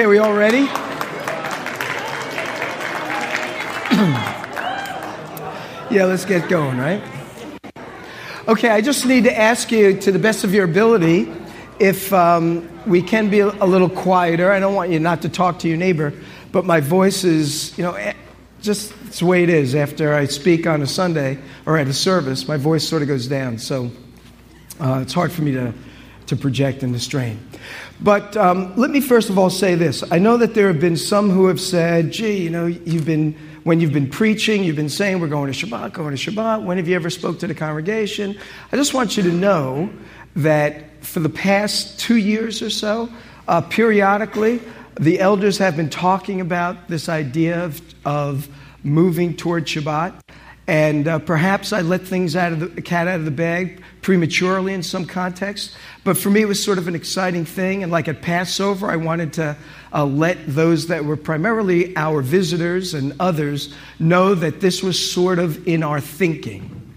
Okay, we all ready? yeah, let's get going, right? Okay, I just need to ask you, to the best of your ability, if um, we can be a little quieter. I don't want you not to talk to your neighbor, but my voice is, you know, eh, just it's the way it is. After I speak on a Sunday or at a service, my voice sort of goes down. So uh, it's hard for me to, to project and to strain. But um, let me first of all say this. I know that there have been some who have said, gee, you know, you've been, when you've been preaching, you've been saying, we're going to Shabbat, going to Shabbat. When have you ever spoke to the congregation? I just want you to know that for the past two years or so, uh, periodically, the elders have been talking about this idea of, of moving toward Shabbat. And uh, perhaps I let things out of the cat out of the bag prematurely in some context. But for me, it was sort of an exciting thing. And like at Passover, I wanted to uh, let those that were primarily our visitors and others know that this was sort of in our thinking.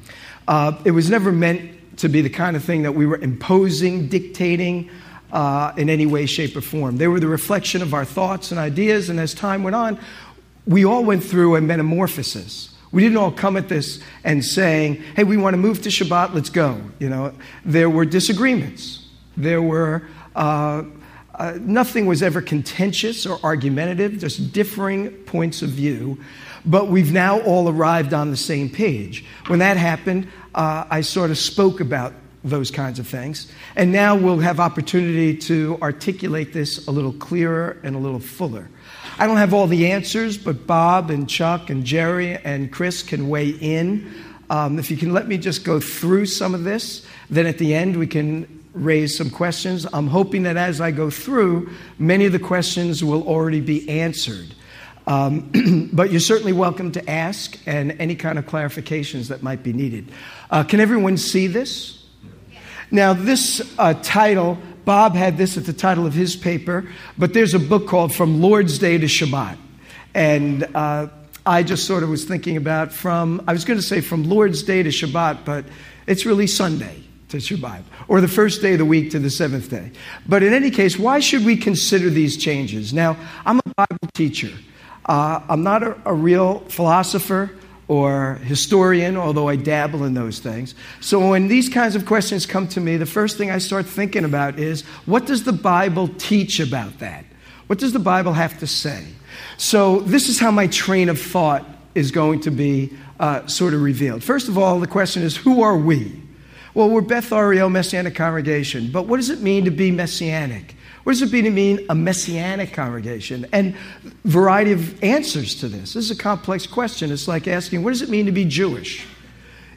Uh, it was never meant to be the kind of thing that we were imposing, dictating. Uh, in any way, shape, or form. They were the reflection of our thoughts and ideas, and as time went on, we all went through a metamorphosis. We didn't all come at this and saying, hey, we want to move to Shabbat, let's go. You know, there were disagreements. There were, uh, uh, nothing was ever contentious or argumentative, just differing points of view. But we've now all arrived on the same page. When that happened, uh, I sort of spoke about those kinds of things. And now we'll have opportunity to articulate this a little clearer and a little fuller. I don't have all the answers, but Bob and Chuck and Jerry and Chris can weigh in. Um, if you can let me just go through some of this, then at the end we can raise some questions. I'm hoping that as I go through, many of the questions will already be answered. Um, but you're certainly welcome to ask and any kind of clarifications that might be needed. Uh, can everyone see this? Now, this uh, title Bob had this at the title of his paper, but there's a book called From Lord's Day to Shabbat. And uh, I just sort of was thinking about from, I was going to say from Lord's Day to Shabbat, but it's really Sunday to Shabbat, or the first day of the week to the seventh day. But in any case, why should we consider these changes? Now, I'm a Bible teacher. Uh, I'm not a, a real philosopher or historian, although I dabble in those things. So when these kinds of questions come to me, the first thing I start thinking about is what does the Bible teach about that? What does the Bible have to say? So this is how my train of thought is going to be uh, sort of revealed. First of all, the question is who are we? Well, we're Beth Ariel Messianic Congregation, but what does it mean to be Messianic? What does it mean to mean a messianic congregation? And variety of answers to this. This is a complex question. It's like asking, what does it mean to be Jewish?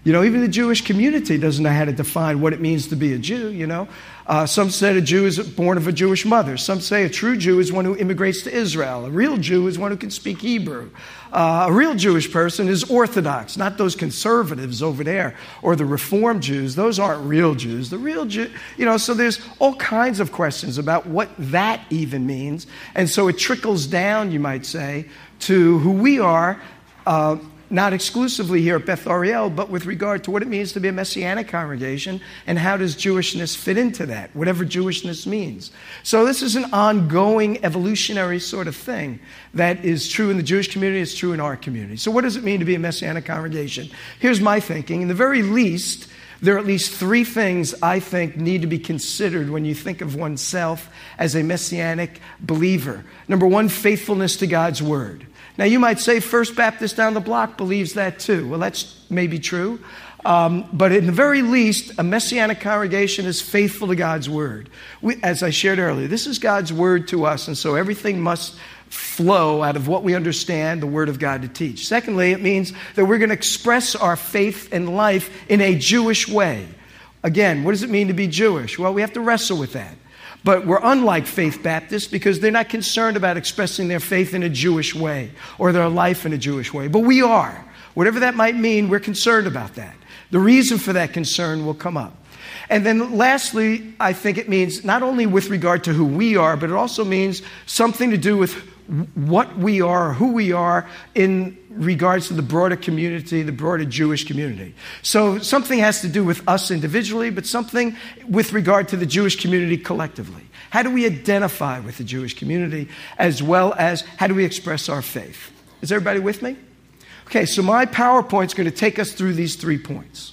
You know, even the Jewish community doesn't know how to define what it means to be a Jew, you know. Uh, some say a Jew is born of a Jewish mother. Some say a true Jew is one who immigrates to Israel. A real Jew is one who can speak Hebrew. Uh, a real Jewish person is Orthodox, not those conservatives over there or the Reform Jews. Those aren't real Jews. The real Jew, you know, so there's all kinds of questions about what that even means. And so it trickles down, you might say, to who we are. Uh, not exclusively here at Beth Ariel, but with regard to what it means to be a messianic congregation and how does Jewishness fit into that, whatever Jewishness means. So, this is an ongoing evolutionary sort of thing that is true in the Jewish community, it's true in our community. So, what does it mean to be a messianic congregation? Here's my thinking. In the very least, there are at least three things I think need to be considered when you think of oneself as a messianic believer. Number one, faithfulness to God's word. Now, you might say First Baptist down the block believes that too. Well, that's maybe true. Um, but in the very least, a messianic congregation is faithful to God's word. We, as I shared earlier, this is God's word to us, and so everything must flow out of what we understand the word of God to teach. Secondly, it means that we're going to express our faith and life in a Jewish way. Again, what does it mean to be Jewish? Well, we have to wrestle with that. But we're unlike Faith Baptists because they're not concerned about expressing their faith in a Jewish way or their life in a Jewish way. But we are. Whatever that might mean, we're concerned about that. The reason for that concern will come up. And then lastly, I think it means not only with regard to who we are, but it also means something to do with what we are, who we are in regards to the broader community, the broader Jewish community. So something has to do with us individually, but something with regard to the Jewish community collectively. How do we identify with the Jewish community as well as how do we express our faith? Is everybody with me? Okay, so my PowerPoint is going to take us through these three points.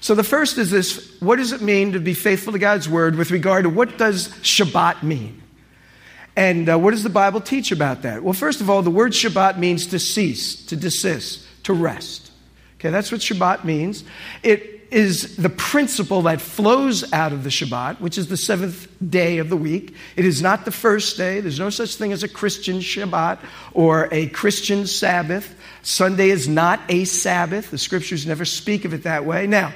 So the first is this what does it mean to be faithful to God's word with regard to what does Shabbat mean? And uh, what does the Bible teach about that? Well, first of all, the word Shabbat means to cease, to desist, to rest. Okay, that's what Shabbat means. It is the principle that flows out of the Shabbat, which is the seventh day of the week. It is not the first day. There's no such thing as a Christian Shabbat or a Christian Sabbath. Sunday is not a Sabbath. The scriptures never speak of it that way. Now,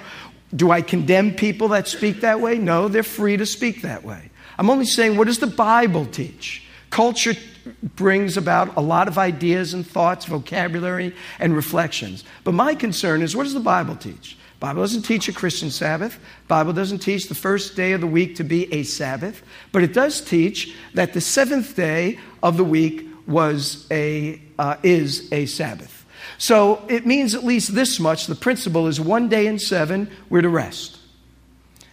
do I condemn people that speak that way? No, they're free to speak that way. I'm only saying, what does the Bible teach? Culture brings about a lot of ideas and thoughts, vocabulary, and reflections. But my concern is, what does the Bible teach? Bible doesn't teach a Christian Sabbath. Bible doesn't teach the first day of the week to be a Sabbath, but it does teach that the seventh day of the week was a uh, is a Sabbath. So it means at least this much. The principle is one day in seven we're to rest,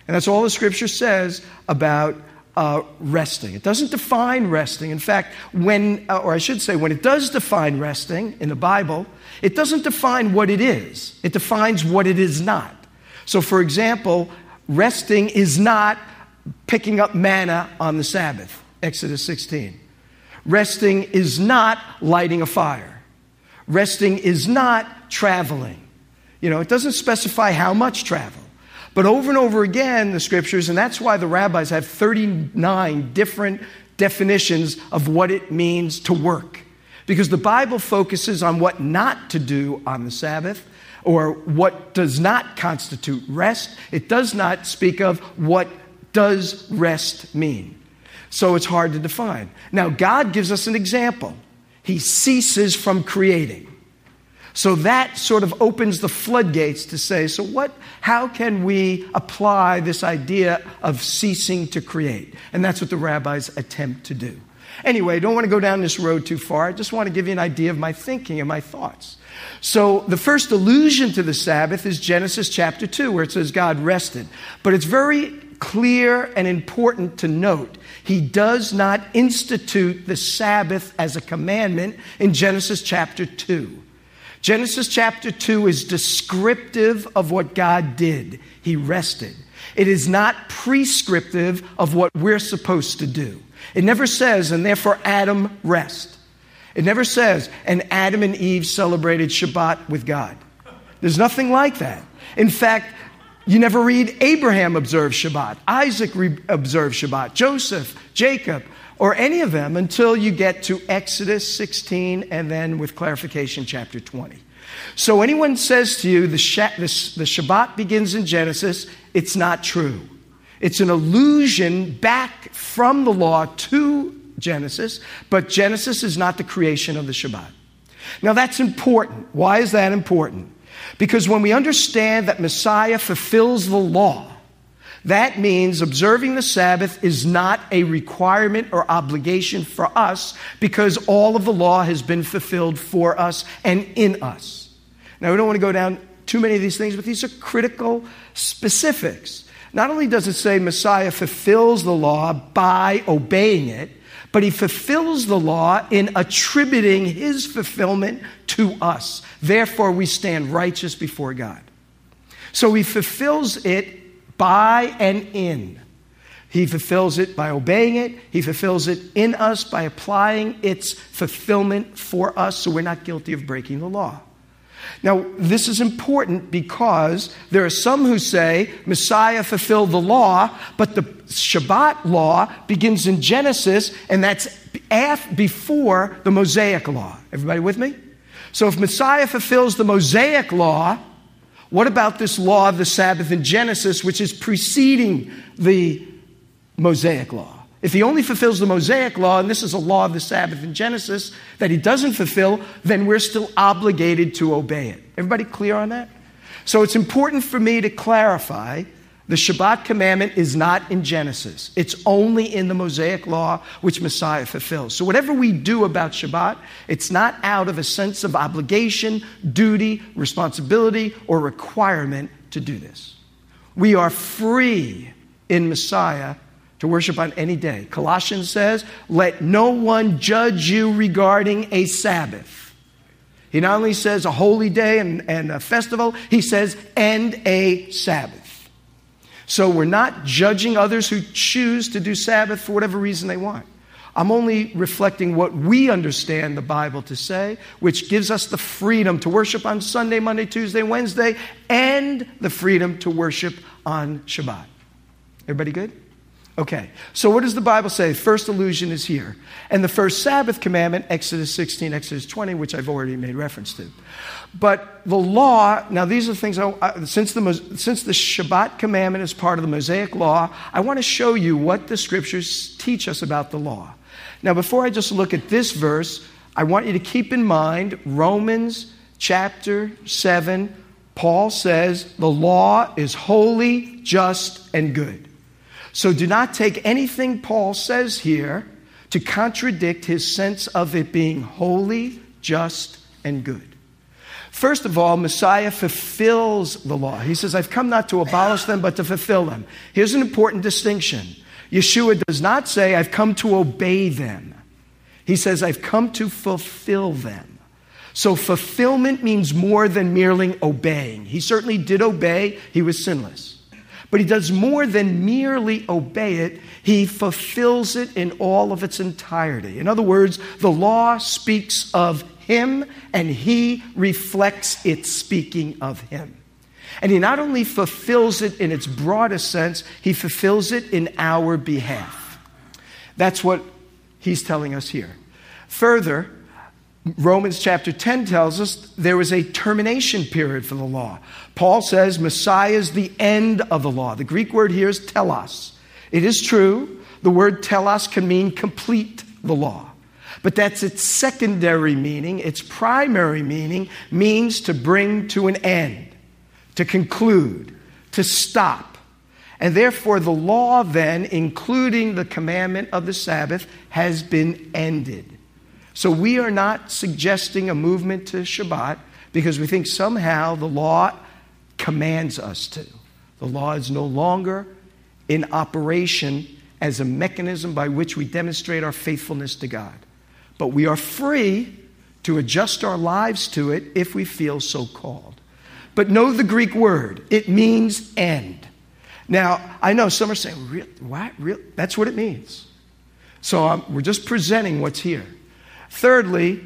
and that's all the Scripture says about uh, resting. It doesn't define resting. In fact, when, uh, or I should say, when it does define resting in the Bible, it doesn't define what it is, it defines what it is not. So, for example, resting is not picking up manna on the Sabbath, Exodus 16. Resting is not lighting a fire. Resting is not traveling. You know, it doesn't specify how much travel. But over and over again, the scriptures, and that's why the rabbis have 39 different definitions of what it means to work. Because the Bible focuses on what not to do on the Sabbath or what does not constitute rest. It does not speak of what does rest mean. So it's hard to define. Now, God gives us an example. He ceases from creating. So that sort of opens the floodgates to say, so what, how can we apply this idea of ceasing to create? And that's what the rabbis attempt to do. Anyway, I don't want to go down this road too far. I just want to give you an idea of my thinking and my thoughts. So, the first allusion to the Sabbath is Genesis chapter 2, where it says God rested. But it's very clear and important to note he does not institute the Sabbath as a commandment in Genesis chapter 2. Genesis chapter 2 is descriptive of what God did. He rested. It is not prescriptive of what we're supposed to do. It never says, and therefore Adam rest. It never says, and Adam and Eve celebrated Shabbat with God. There's nothing like that. In fact, you never read Abraham observe Shabbat, Isaac re- observed Shabbat, Joseph, Jacob, or any of them until you get to Exodus 16 and then with clarification, chapter 20. So anyone says to you the, Shabbat begins in Genesis, it's not true. It's an allusion back from the law to Genesis, but Genesis is not the creation of the Shabbat. Now that's important. Why is that important? Because when we understand that Messiah fulfills the law, that means observing the Sabbath is not a requirement or obligation for us because all of the law has been fulfilled for us and in us. Now, we don't want to go down too many of these things, but these are critical specifics. Not only does it say Messiah fulfills the law by obeying it, but he fulfills the law in attributing his fulfillment to us. Therefore, we stand righteous before God. So he fulfills it by and in. He fulfills it by obeying it. He fulfills it in us by applying its fulfillment for us so we're not guilty of breaking the law. Now, this is important because there are some who say Messiah fulfilled the law, but the Shabbat law begins in Genesis, and that's before the Mosaic law. Everybody with me? So, if Messiah fulfills the Mosaic law, what about this law of the Sabbath in Genesis, which is preceding the Mosaic law? If he only fulfills the Mosaic law, and this is a law of the Sabbath in Genesis that he doesn't fulfill, then we're still obligated to obey it. Everybody clear on that? So it's important for me to clarify The Shabbat commandment is not in Genesis. It's only in the Mosaic law, which Messiah fulfills. So, whatever we do about Shabbat, it's not out of a sense of obligation, duty, responsibility, or requirement to do this. We are free in Messiah to worship on any day. Colossians says, Let no one judge you regarding a Sabbath. He not only says a holy day and, and a festival, he says, and a Sabbath. So we're not judging others who choose to do Sabbath for whatever reason they want. I'm only reflecting what we understand the Bible to say, which gives us the freedom to worship on Sunday, Monday, Tuesday, Wednesday, and the freedom to worship on Shabbat. Everybody good? Okay, so what does the Bible say? First allusion is here. And the first Sabbath commandment, Exodus 16, Exodus 20, which I've already made reference to. But the law, now these are the things, I, since, the, since the Shabbat commandment is part of the Mosaic law, I want to show you what the scriptures teach us about the law. Now, before I just look at this verse, I want you to keep in mind Romans chapter 7. Paul says, The law is holy, just, and good. So do not take anything Paul says here to contradict his sense of it being holy, just, and good. First of all, Messiah fulfills the law. He says, I've come not to abolish them, but to fulfill them. Here's an important distinction Yeshua does not say, I've come to obey them. He says, I've come to fulfill them. So fulfillment means more than merely obeying. He certainly did obey, he was sinless. But he does more than merely obey it, he fulfills it in all of its entirety. In other words, the law speaks of him and he reflects it speaking of him. And he not only fulfills it in its broadest sense, he fulfills it in our behalf. That's what he's telling us here. Further, Romans chapter 10 tells us there was a termination period for the law. Paul says Messiah is the end of the law. The Greek word here is telos. It is true, the word telos can mean complete the law. But that's its secondary meaning. Its primary meaning means to bring to an end, to conclude, to stop. And therefore, the law, then, including the commandment of the Sabbath, has been ended. So we are not suggesting a movement to Shabbat because we think somehow the law commands us to. The law is no longer in operation as a mechanism by which we demonstrate our faithfulness to God. But we are free to adjust our lives to it if we feel so called. But know the Greek word, it means end. Now, I know some are saying, Real, what? That's what it means. So um, we're just presenting what's here. Thirdly,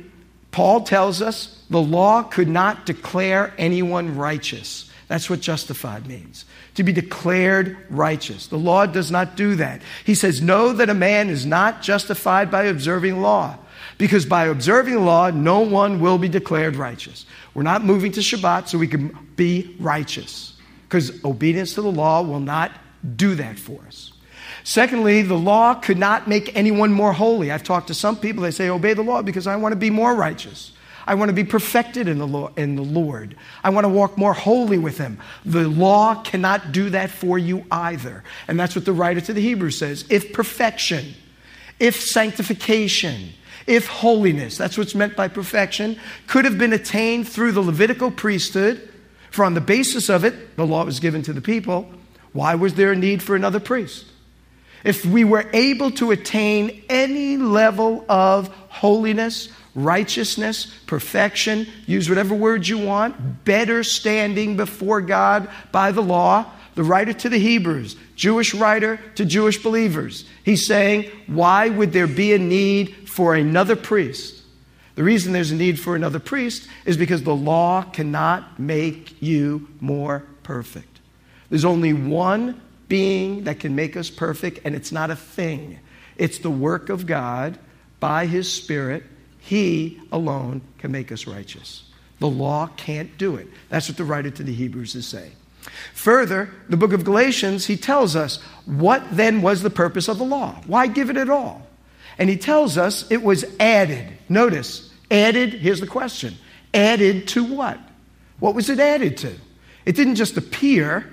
Paul tells us the law could not declare anyone righteous. That's what justified means. To be declared righteous. The law does not do that. He says, Know that a man is not justified by observing law, because by observing law, no one will be declared righteous. We're not moving to Shabbat so we can be righteous, because obedience to the law will not do that for us. Secondly, the law could not make anyone more holy. I've talked to some people, they say, obey the law because I want to be more righteous. I want to be perfected in the, law, in the Lord. I want to walk more holy with Him. The law cannot do that for you either. And that's what the writer to the Hebrews says. If perfection, if sanctification, if holiness, that's what's meant by perfection, could have been attained through the Levitical priesthood, for on the basis of it, the law was given to the people, why was there a need for another priest? if we were able to attain any level of holiness, righteousness, perfection, use whatever words you want, better standing before God by the law, the writer to the Hebrews, Jewish writer to Jewish believers, he's saying, why would there be a need for another priest? The reason there's a need for another priest is because the law cannot make you more perfect. There's only one being that can make us perfect, and it's not a thing. It's the work of God by His Spirit. He alone can make us righteous. The law can't do it. That's what the writer to the Hebrews is saying. Further, the book of Galatians, he tells us what then was the purpose of the law? Why give it at all? And he tells us it was added. Notice, added, here's the question added to what? What was it added to? It didn't just appear,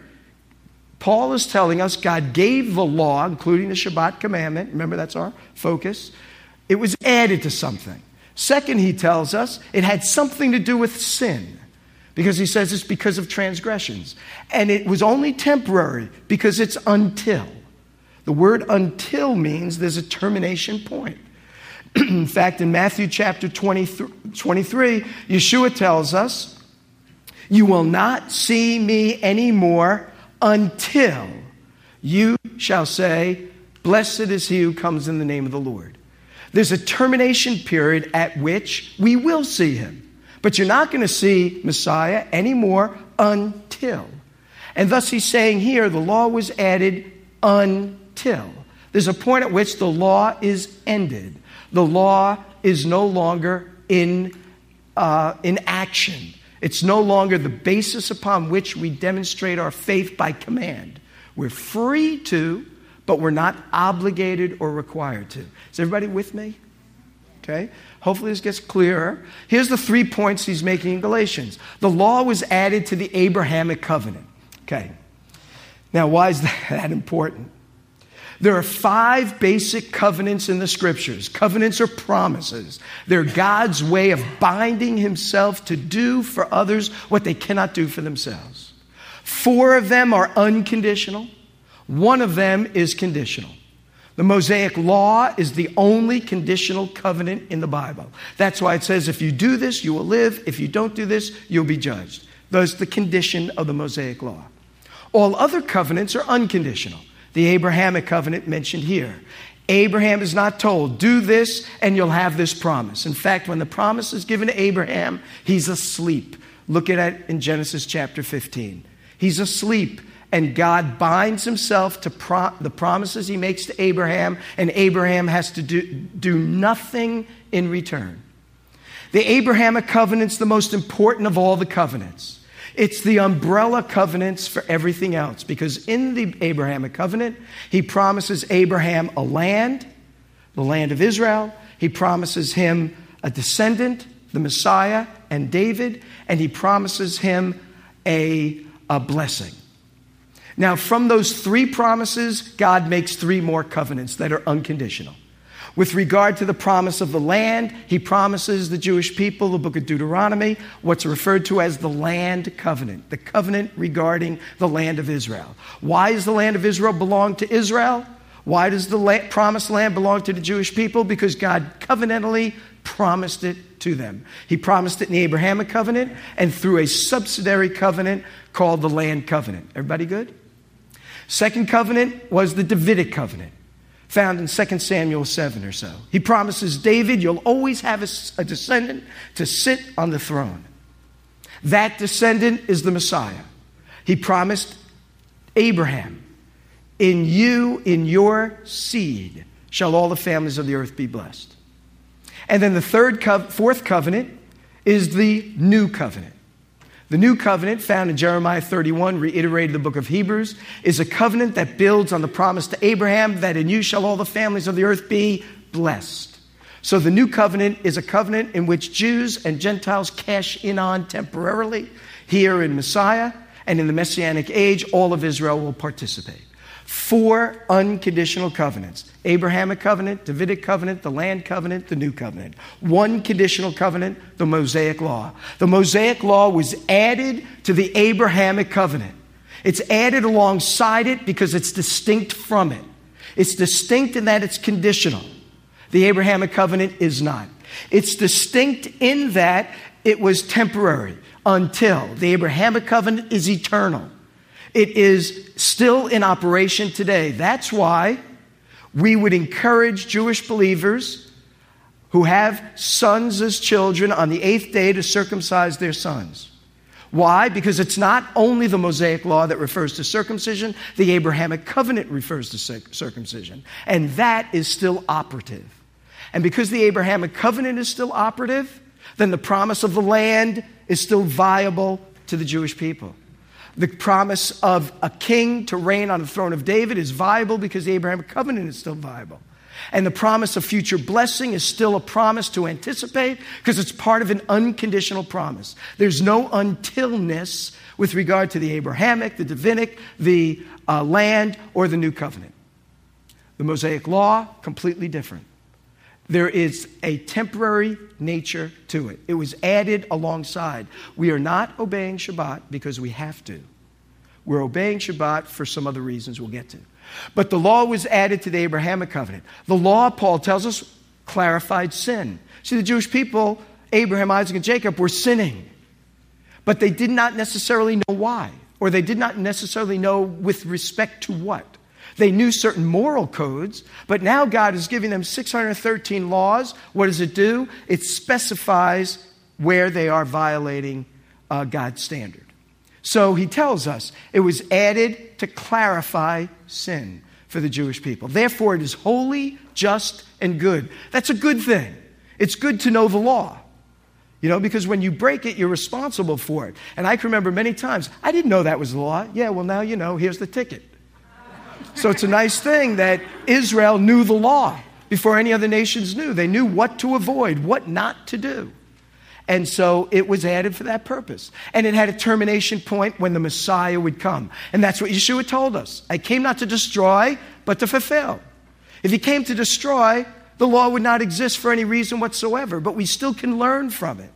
Paul is telling us God gave the law, including the Shabbat commandment. Remember, that's our focus. It was added to something. Second, he tells us it had something to do with sin because he says it's because of transgressions. And it was only temporary because it's until. The word until means there's a termination point. in fact, in Matthew chapter 23, 23, Yeshua tells us, You will not see me anymore until you shall say, Blessed is he who comes in the name of the Lord. There's a termination period at which we will see him. But you're not going to see Messiah anymore until. And thus he's saying here the law was added until. There's a point at which the law is ended. The law is no longer in, uh, in action. It's no longer the basis upon which we demonstrate our faith by command. We're free to, but we're not obligated or required to. Is everybody with me? Okay? Hopefully, this gets clearer. Here's the three points he's making in Galatians. The law was added to the Abrahamic covenant. Okay. Now, why is that important? There are five basic covenants in the scriptures. Covenants are promises. They're God's way of binding himself to do for others what they cannot do for themselves. Four of them are unconditional, one of them is conditional. The Mosaic Law is the only conditional covenant in the Bible. That's why it says, if you do this, you will live. If you don't do this, you'll be judged. That's the condition of the Mosaic Law. All other covenants are unconditional. The Abrahamic covenant mentioned here. Abraham is not told, do this and you'll have this promise. In fact, when the promise is given to Abraham, he's asleep. Look at it in Genesis chapter 15. He's asleep and God binds himself to pro- the promises he makes to Abraham, and Abraham has to do, do nothing in return. The Abrahamic covenant's the most important of all the covenants. It's the umbrella covenants for everything else because in the Abrahamic covenant, he promises Abraham a land, the land of Israel. He promises him a descendant, the Messiah, and David, and he promises him a, a blessing. Now, from those three promises, God makes three more covenants that are unconditional. With regard to the promise of the land, he promises the Jewish people, the book of Deuteronomy, what's referred to as the land covenant, the covenant regarding the land of Israel. Why does the land of Israel belong to Israel? Why does the promised land belong to the Jewish people? Because God covenantally promised it to them. He promised it in the Abrahamic covenant and through a subsidiary covenant called the land covenant. Everybody good? Second covenant was the Davidic covenant, found in 2 Samuel 7 or so. He promises David, you'll always have a, a descendant to sit on the throne. That descendant is the Messiah. He promised Abraham, in you, in your seed, shall all the families of the earth be blessed. And then the third, co- fourth covenant is the new covenant. The new covenant, found in Jeremiah 31, reiterated the book of Hebrews, is a covenant that builds on the promise to Abraham that in you shall all the families of the earth be blessed. So the new covenant is a covenant in which Jews and Gentiles cash in on temporarily here in Messiah, and in the Messianic age, all of Israel will participate. Four unconditional covenants Abrahamic covenant, Davidic covenant, the land covenant, the new covenant. One conditional covenant, the Mosaic law. The Mosaic law was added to the Abrahamic covenant. It's added alongside it because it's distinct from it. It's distinct in that it's conditional. The Abrahamic covenant is not. It's distinct in that it was temporary until the Abrahamic covenant is eternal. It is still in operation today. That's why we would encourage Jewish believers who have sons as children on the eighth day to circumcise their sons. Why? Because it's not only the Mosaic law that refers to circumcision, the Abrahamic covenant refers to circumcision. And that is still operative. And because the Abrahamic covenant is still operative, then the promise of the land is still viable to the Jewish people. The promise of a king to reign on the throne of David is viable because the Abrahamic covenant is still viable. And the promise of future blessing is still a promise to anticipate because it's part of an unconditional promise. There's no untilness with regard to the Abrahamic, the Davidic, the uh, land or the new covenant. The Mosaic law, completely different. There is a temporary nature to it. It was added alongside. We are not obeying Shabbat because we have to. We're obeying Shabbat for some other reasons we'll get to. But the law was added to the Abrahamic covenant. The law, Paul tells us, clarified sin. See, the Jewish people, Abraham, Isaac, and Jacob, were sinning. But they did not necessarily know why, or they did not necessarily know with respect to what. They knew certain moral codes, but now God is giving them 613 laws. What does it do? It specifies where they are violating uh, God's standard. So he tells us it was added to clarify sin for the Jewish people. Therefore, it is holy, just, and good. That's a good thing. It's good to know the law. You know, because when you break it, you're responsible for it. And I can remember many times, I didn't know that was the law. Yeah, well, now you know, here's the ticket. So it's a nice thing that Israel knew the law before any other nations knew. They knew what to avoid, what not to do. And so it was added for that purpose. And it had a termination point when the Messiah would come. And that's what Yeshua told us. I came not to destroy, but to fulfill. If he came to destroy, the law would not exist for any reason whatsoever, but we still can learn from it.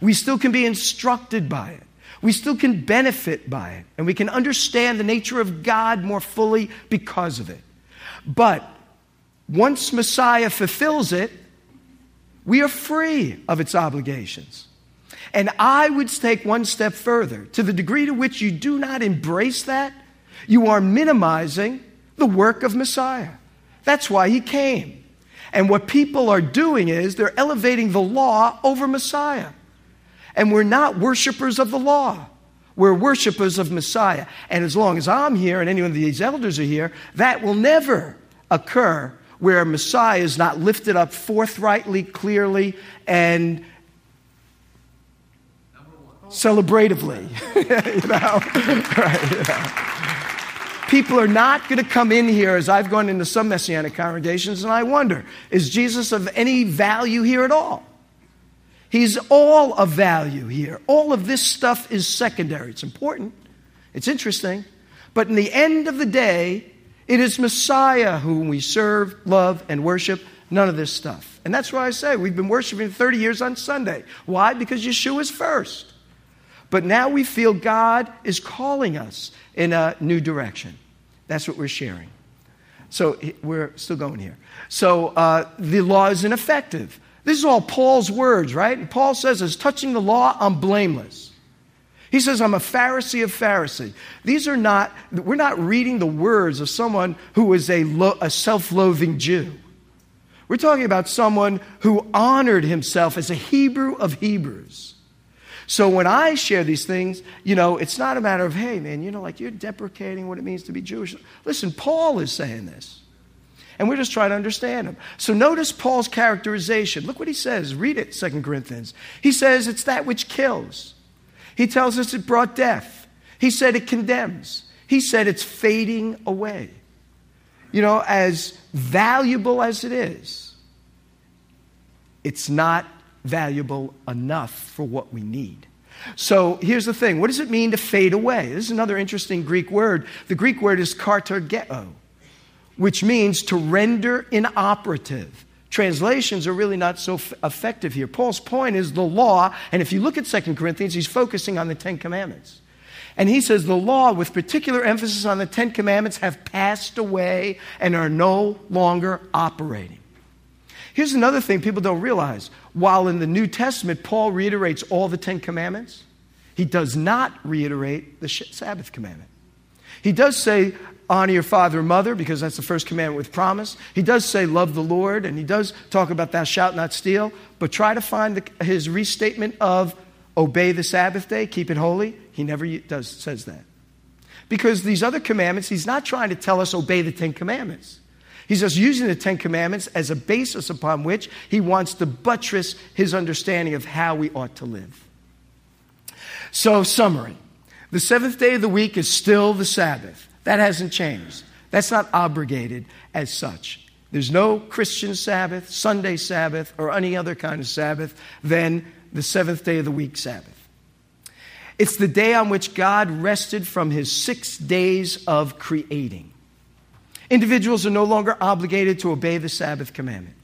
We still can be instructed by it. We still can benefit by it. And we can understand the nature of God more fully because of it. But once Messiah fulfills it, we are free of its obligations. And I would take one step further. To the degree to which you do not embrace that, you are minimizing the work of Messiah. That's why he came. And what people are doing is they're elevating the law over Messiah. And we're not worshipers of the law. We're worshipers of Messiah. And as long as I'm here and any of these elders are here, that will never occur where Messiah is not lifted up forthrightly, clearly, and celebratively. you know? right? People are not going to come in here as I've gone into some messianic congregations, and I wonder, is Jesus of any value here at all? He's all of value here. All of this stuff is secondary. It's important, it's interesting, but in the end of the day, it is Messiah whom we serve, love, and worship, none of this stuff. And that's why I say we've been worshiping 30 years on Sunday. Why? Because Yeshua is first. But now we feel God is calling us in a new direction. That's what we're sharing. So we're still going here. So uh, the law is ineffective. This is all Paul's words, right? Paul says, as touching the law, I'm blameless. He says, I'm a Pharisee of Pharisee. These are not, we're not reading the words of someone who is a, lo, a self loathing Jew. We're talking about someone who honored himself as a Hebrew of Hebrews. So when I share these things, you know, it's not a matter of, hey, man, you know, like you're deprecating what it means to be Jewish. Listen, Paul is saying this. And we're just trying to understand him. So notice Paul's characterization. Look what he says. Read it, Second Corinthians. He says, it's that which kills. He tells us it brought death. He said it condemns. He said it's fading away. You know, as valuable as it is, it's not valuable enough for what we need. So here's the thing what does it mean to fade away? This is another interesting Greek word. The Greek word is katargeo, which means to render inoperative. Translations are really not so f- effective here. Paul's point is the law, and if you look at 2 Corinthians, he's focusing on the Ten Commandments. And he says the law, with particular emphasis on the Ten Commandments, have passed away and are no longer operating. Here's another thing people don't realize. While in the New Testament, Paul reiterates all the Ten Commandments, he does not reiterate the Sabbath commandment. He does say, honor your father and mother because that's the first commandment with promise. He does say love the Lord and he does talk about thou shalt not steal, but try to find the, his restatement of obey the Sabbath day, keep it holy. He never does says that. Because these other commandments, he's not trying to tell us obey the 10 commandments. He's just using the Ten Commandments as a basis upon which he wants to buttress his understanding of how we ought to live. So, summary the seventh day of the week is still the Sabbath. That hasn't changed. That's not obligated as such. There's no Christian Sabbath, Sunday Sabbath, or any other kind of Sabbath than the seventh day of the week Sabbath. It's the day on which God rested from his six days of creating. Individuals are no longer obligated to obey the Sabbath commandment.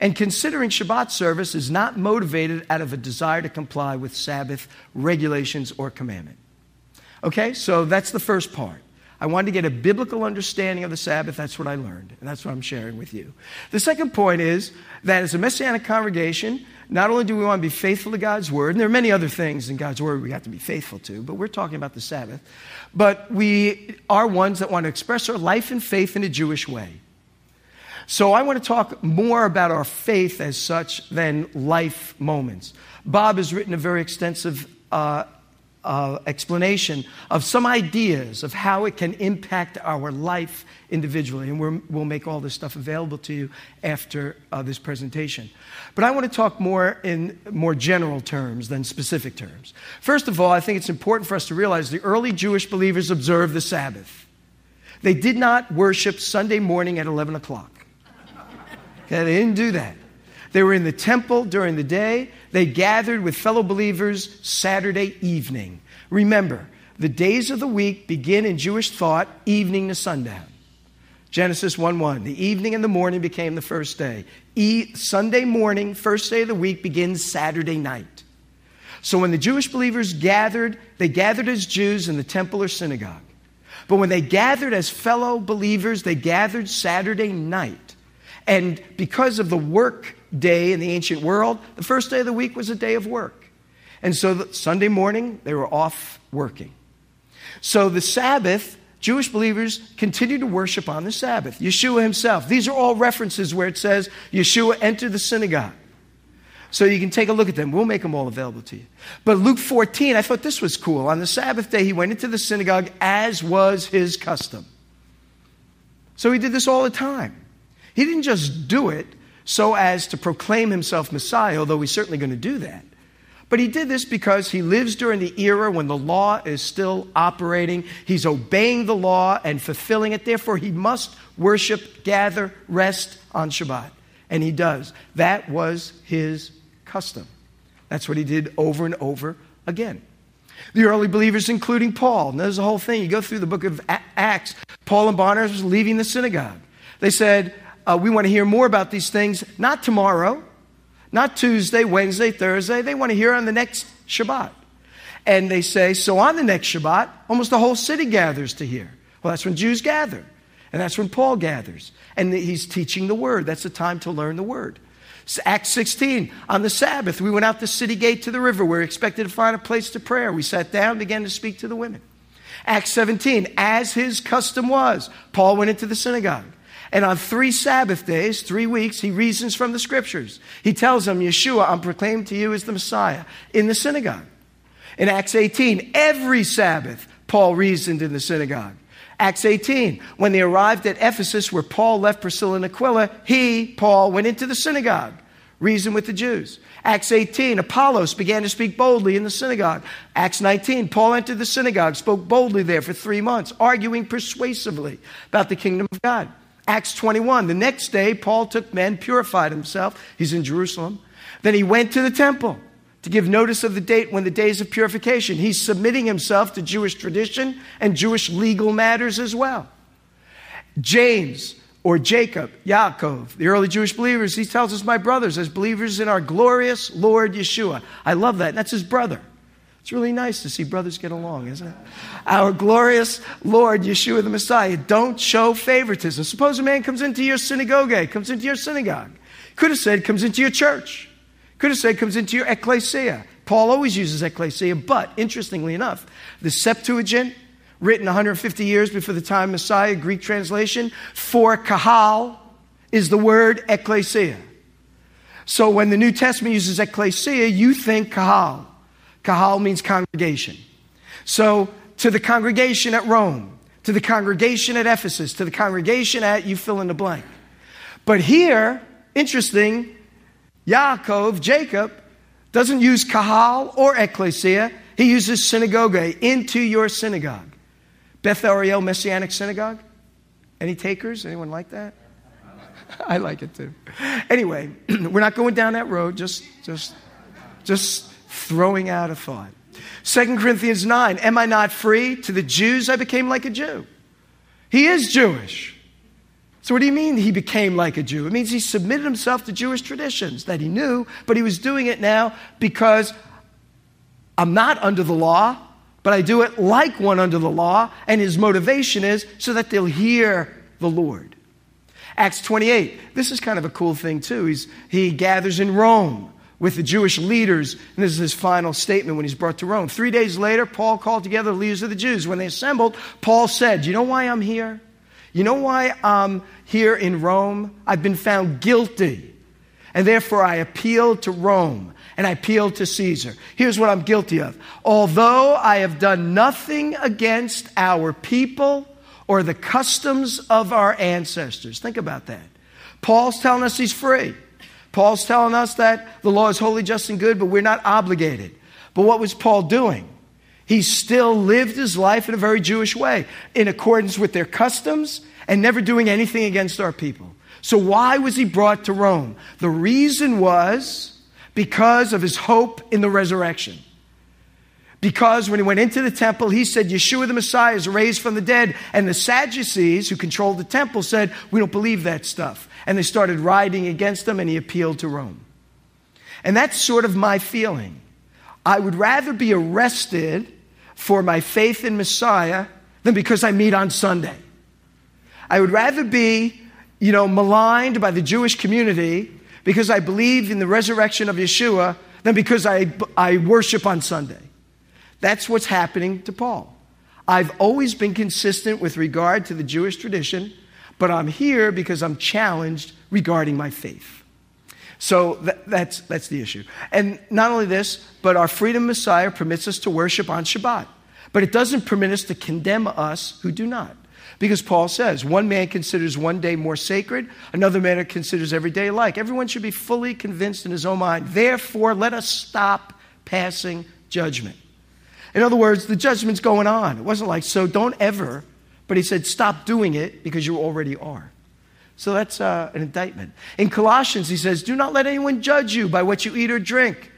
And considering Shabbat service is not motivated out of a desire to comply with Sabbath regulations or commandment. Okay, so that's the first part. I wanted to get a biblical understanding of the Sabbath. That's what I learned, and that's what I'm sharing with you. The second point is that as a messianic congregation, not only do we want to be faithful to God's word, and there are many other things in God's word we have to be faithful to, but we're talking about the Sabbath, but we are ones that want to express our life and faith in a Jewish way. So I want to talk more about our faith as such than life moments. Bob has written a very extensive uh, uh, explanation of some ideas of how it can impact our life individually. And we will make all this stuff available to you after uh, this presentation. But I want to talk more in more general terms than specific terms. First of all, I think it's important for us to realize the early Jewish believers observed the Sabbath. They did not worship Sunday morning at 11 o'clock. Okay, they didn't do that. They were in the temple during the day. They gathered with fellow believers Saturday evening. Remember, the days of the week begin in Jewish thought evening to sundown. Genesis 1 1. The evening and the morning became the first day. E- Sunday morning, first day of the week, begins Saturday night. So when the Jewish believers gathered, they gathered as Jews in the temple or synagogue. But when they gathered as fellow believers, they gathered Saturday night. And because of the work day in the ancient world, the first day of the week was a day of work. And so Sunday morning, they were off working. So the Sabbath, Jewish believers continued to worship on the Sabbath. Yeshua himself, these are all references where it says Yeshua entered the synagogue. So you can take a look at them. We'll make them all available to you. But Luke 14, I thought this was cool. On the Sabbath day, he went into the synagogue as was his custom. So he did this all the time. He didn't just do it so as to proclaim himself Messiah, although he's certainly going to do that. But he did this because he lives during the era when the law is still operating. He's obeying the law and fulfilling it. Therefore, he must worship, gather, rest on Shabbat. And he does. That was his custom. That's what he did over and over again. The early believers, including Paul, and there's the whole thing. You go through the book of Acts, Paul and Barnabas leaving the synagogue. They said, uh, we want to hear more about these things, not tomorrow, not Tuesday, Wednesday, Thursday. They want to hear on the next Shabbat. And they say, so on the next Shabbat, almost the whole city gathers to hear. Well, that's when Jews gather. And that's when Paul gathers. And he's teaching the word. That's the time to learn the word. Acts 16, on the Sabbath, we went out the city gate to the river. We expected to find a place to prayer. We sat down, began to speak to the women. Acts 17, as his custom was, Paul went into the synagogue. And on three Sabbath days, three weeks, he reasons from the scriptures. He tells them, Yeshua, I'm proclaimed to you as the Messiah in the synagogue. In Acts 18, every Sabbath, Paul reasoned in the synagogue. Acts 18, when they arrived at Ephesus, where Paul left Priscilla and Aquila, he, Paul, went into the synagogue, reasoned with the Jews. Acts 18, Apollos began to speak boldly in the synagogue. Acts 19, Paul entered the synagogue, spoke boldly there for three months, arguing persuasively about the kingdom of God. Acts 21. The next day, Paul took men, purified himself. He's in Jerusalem. Then he went to the temple to give notice of the date when the days of purification. He's submitting himself to Jewish tradition and Jewish legal matters as well. James or Jacob, Yaakov, the early Jewish believers, he tells us, My brothers, as believers in our glorious Lord Yeshua. I love that. That's his brother. It's really nice to see brothers get along, isn't it? Our glorious Lord, Yeshua the Messiah. Don't show favoritism. Suppose a man comes into your synagogue, comes into your synagogue. Could have said comes into your church. Could have said comes into your ecclesia. Paul always uses ecclesia, but interestingly enough, the Septuagint, written 150 years before the time Messiah, Greek translation, for kahal is the word ecclesia. So when the New Testament uses ecclesia, you think kahal. Kahal means congregation. So, to the congregation at Rome, to the congregation at Ephesus, to the congregation at you fill in the blank. But here, interesting, Yaakov, Jacob, doesn't use kahal or ecclesia. He uses synagogue, into your synagogue. Beth Ariel Messianic Synagogue? Any takers? Anyone like that? I like it too. Anyway, we're not going down that road, just, just, just throwing out a thought. 2 Corinthians 9, am I not free? To the Jews, I became like a Jew. He is Jewish. So, what do you mean he became like a Jew? It means he submitted himself to Jewish traditions that he knew, but he was doing it now because I'm not under the law, but I do it like one under the law, and his motivation is so that they'll hear the Lord. Acts 28, this is kind of a cool thing too. He's, he gathers in Rome with the Jewish leaders, and this is his final statement when he's brought to Rome. Three days later, Paul called together the leaders of the Jews. When they assembled, Paul said, You know why I'm here? You know why I'm here in Rome? I've been found guilty, and therefore I appeal to Rome and I appeal to Caesar. Here's what I'm guilty of. Although I have done nothing against our people or the customs of our ancestors. Think about that. Paul's telling us he's free. Paul's telling us that the law is holy, just, and good, but we're not obligated. But what was Paul doing? He still lived his life in a very Jewish way, in accordance with their customs and never doing anything against our people. So, why was he brought to Rome? The reason was because of his hope in the resurrection. Because when he went into the temple, he said, Yeshua the Messiah is raised from the dead. And the Sadducees, who controlled the temple, said, We don't believe that stuff. And they started riding against him, and he appealed to Rome. And that's sort of my feeling. I would rather be arrested for my faith in Messiah than because I meet on Sunday. I would rather be, you know, maligned by the Jewish community because I believe in the resurrection of Yeshua than because I, I worship on Sunday. That's what's happening to Paul. I've always been consistent with regard to the Jewish tradition, but I'm here because I'm challenged regarding my faith. So that, that's, that's the issue. And not only this, but our freedom Messiah permits us to worship on Shabbat. But it doesn't permit us to condemn us who do not. Because Paul says, one man considers one day more sacred, another man considers every day alike. Everyone should be fully convinced in his own mind. Therefore, let us stop passing judgment. In other words, the judgment's going on. It wasn't like, so don't ever, but he said, stop doing it because you already are. So that's uh, an indictment. In Colossians, he says, do not let anyone judge you by what you eat or drink,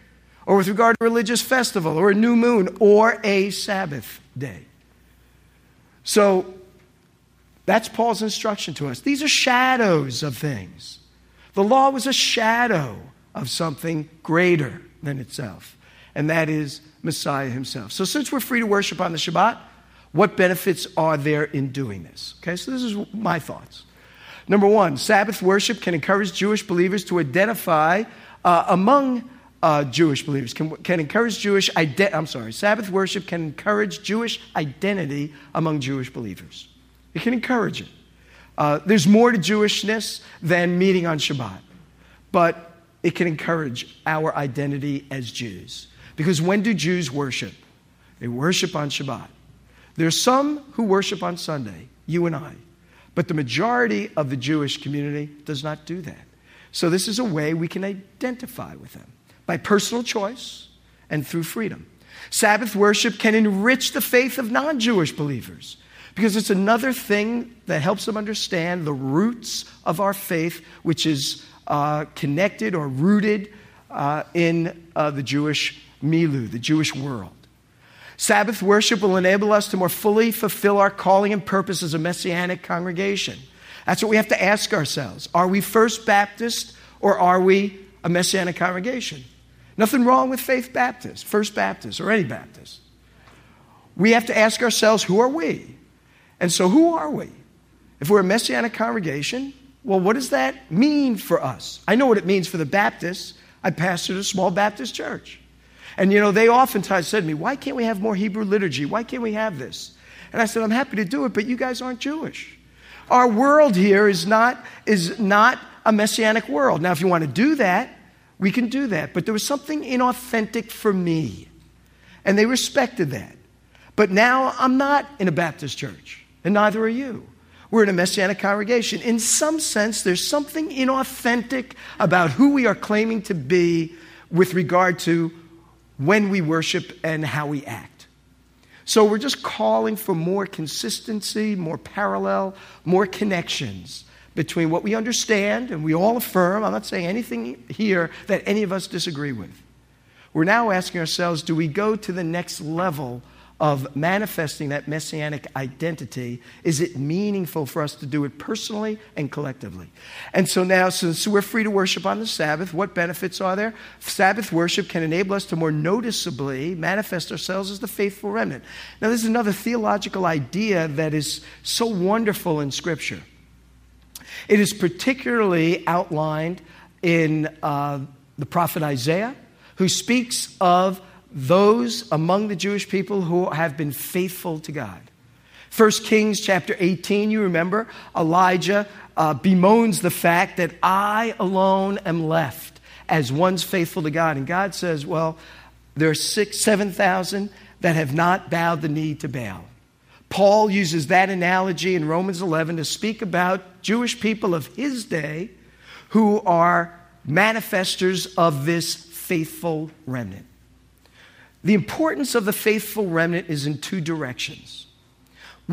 or with regard to a religious festival, or a new moon, or a Sabbath day. So that's Paul's instruction to us. These are shadows of things. The law was a shadow of something greater than itself, and that is Messiah himself. So, since we're free to worship on the Shabbat, what benefits are there in doing this? Okay, so this is my thoughts. Number one, Sabbath worship can encourage Jewish believers to identify uh, among uh, Jewish believers, can, can encourage Jewish, ide- I'm sorry, Sabbath worship can encourage Jewish identity among Jewish believers. It can encourage it. Uh, there's more to Jewishness than meeting on Shabbat, but it can encourage our identity as Jews. Because when do Jews worship? They worship on Shabbat. There's some who worship on Sunday, you and I, but the majority of the Jewish community does not do that. So, this is a way we can identify with them by personal choice and through freedom. Sabbath worship can enrich the faith of non Jewish believers because it's another thing that helps them understand the roots of our faith, which is uh, connected or rooted uh, in uh, the Jewish milieu, the Jewish world. Sabbath worship will enable us to more fully fulfill our calling and purpose as a messianic congregation. That's what we have to ask ourselves. Are we First Baptist or are we a messianic congregation? Nothing wrong with Faith Baptist, First Baptist, or any Baptist. We have to ask ourselves who are we? And so, who are we? If we're a messianic congregation, well, what does that mean for us? I know what it means for the Baptists. I pastored a small Baptist church. And you know, they oftentimes said to me, Why can't we have more Hebrew liturgy? Why can't we have this? And I said, I'm happy to do it, but you guys aren't Jewish. Our world here is not, is not a messianic world. Now, if you want to do that, we can do that. But there was something inauthentic for me. And they respected that. But now I'm not in a Baptist church and neither are you. We're in a messianic congregation. In some sense, there's something inauthentic about who we are claiming to be with regard to when we worship and how we act. So we're just calling for more consistency, more parallel, more connections between what we understand and we all affirm. I'm not saying anything here that any of us disagree with. we're now asking ourselves do we go to the next level of manifesting that messianic identity, is it meaningful for us to do it personally and collectively? And so now, since we're free to worship on the Sabbath, what benefits are there? Sabbath worship can enable us to more noticeably manifest ourselves as the faithful remnant. Now, this is another theological idea that is so wonderful in Scripture. It is particularly outlined in uh, the prophet Isaiah, who speaks of those among the Jewish people who have been faithful to God. 1 Kings chapter 18, you remember, Elijah uh, bemoans the fact that I alone am left as one's faithful to God. And God says, Well, there are six, 7,000 that have not bowed the knee to Baal. Paul uses that analogy in Romans 11 to speak about Jewish people of his day who are manifestors of this faithful remnant. The importance of the faithful remnant is in two directions,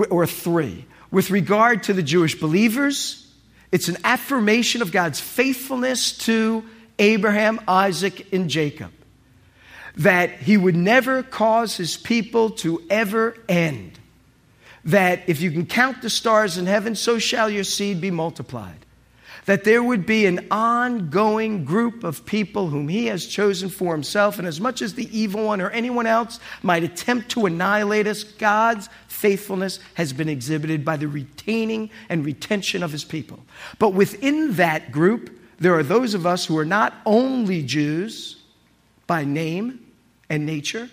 or three. With regard to the Jewish believers, it's an affirmation of God's faithfulness to Abraham, Isaac, and Jacob. That he would never cause his people to ever end. That if you can count the stars in heaven, so shall your seed be multiplied that there would be an ongoing group of people whom he has chosen for himself. And as much as the evil one or anyone else might attempt to annihilate us, God's faithfulness has been exhibited by the retaining and retention of his people. But within that group, there are those of us who are not only Jews by name and nature,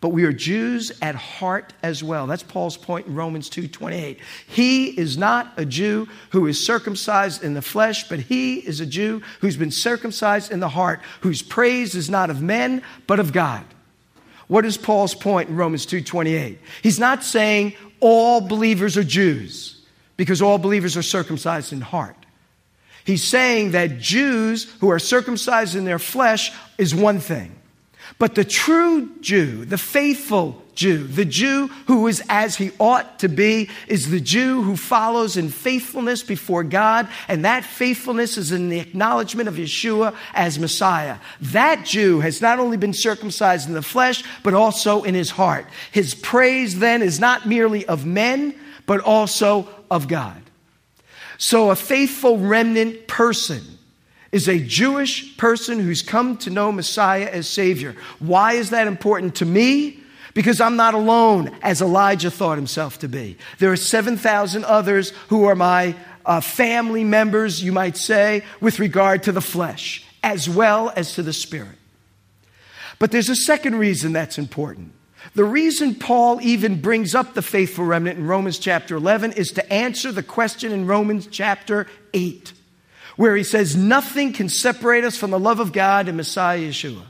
but we are Jews at heart as well. That's Paul's point in Romans 2:28. He is not a Jew who is circumcised in the flesh, but he is a Jew who's been circumcised in the heart, whose praise is not of men, but of God. What is Paul's point in Romans 2:28? He's not saying all believers are Jews because all believers are circumcised in heart. He's saying that Jews who are circumcised in their flesh is one thing. But the true Jew, the faithful Jew, the Jew who is as he ought to be, is the Jew who follows in faithfulness before God, and that faithfulness is in the acknowledgement of Yeshua as Messiah. That Jew has not only been circumcised in the flesh, but also in his heart. His praise then is not merely of men, but also of God. So a faithful remnant person is a Jewish person who's come to know Messiah as Savior. Why is that important to me? Because I'm not alone, as Elijah thought himself to be. There are 7,000 others who are my uh, family members, you might say, with regard to the flesh, as well as to the spirit. But there's a second reason that's important. The reason Paul even brings up the faithful remnant in Romans chapter 11 is to answer the question in Romans chapter 8 where he says, Nothing can separate us from the love of God and Messiah Yeshua.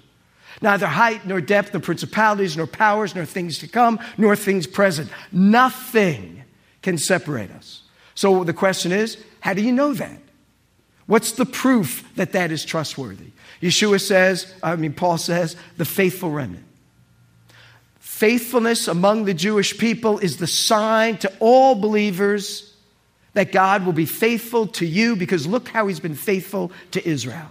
Neither height, nor depth, nor principalities, nor powers, nor things to come, nor things present. Nothing can separate us. So the question is, how do you know that? What's the proof that that is trustworthy? Yeshua says, I mean, Paul says, the faithful remnant. Faithfulness among the Jewish people is the sign to all believers that God will be faithful to you because look how he's been faithful to Israel.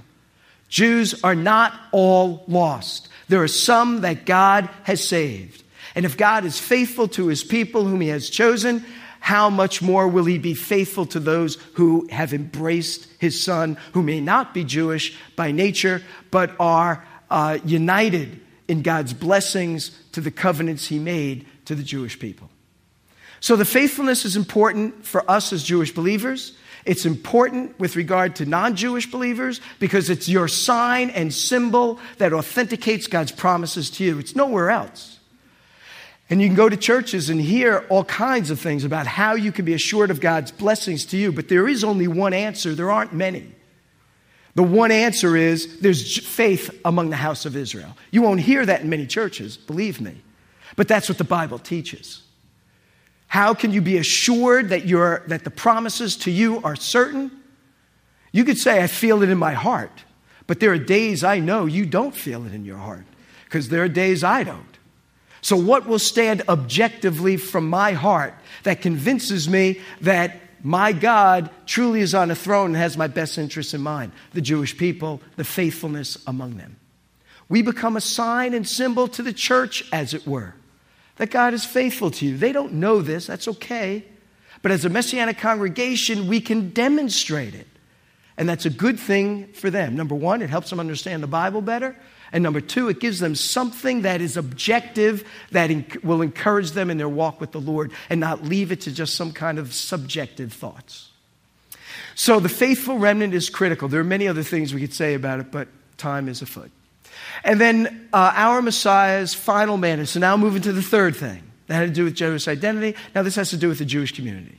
Jews are not all lost. There are some that God has saved. And if God is faithful to his people whom he has chosen, how much more will he be faithful to those who have embraced his son, who may not be Jewish by nature, but are uh, united in God's blessings to the covenants he made to the Jewish people? So the faithfulness is important for us as Jewish believers. It's important with regard to non Jewish believers because it's your sign and symbol that authenticates God's promises to you. It's nowhere else. And you can go to churches and hear all kinds of things about how you can be assured of God's blessings to you, but there is only one answer. There aren't many. The one answer is there's faith among the house of Israel. You won't hear that in many churches, believe me. But that's what the Bible teaches. How can you be assured that, you that the promises to you are certain? You could say, I feel it in my heart, but there are days I know you don't feel it in your heart because there are days I don't. So, what will stand objectively from my heart that convinces me that my God truly is on a throne and has my best interests in mind? The Jewish people, the faithfulness among them. We become a sign and symbol to the church, as it were, that God is faithful to you. They don't know this, that's okay. But as a messianic congregation, we can demonstrate it. And that's a good thing for them. Number one, it helps them understand the Bible better. And number two, it gives them something that is objective that will encourage them in their walk with the Lord and not leave it to just some kind of subjective thoughts. So the faithful remnant is critical. There are many other things we could say about it, but time is afoot. And then uh, our Messiah's final mandate. So now moving to the third thing. That had to do with Jewish identity. Now this has to do with the Jewish community.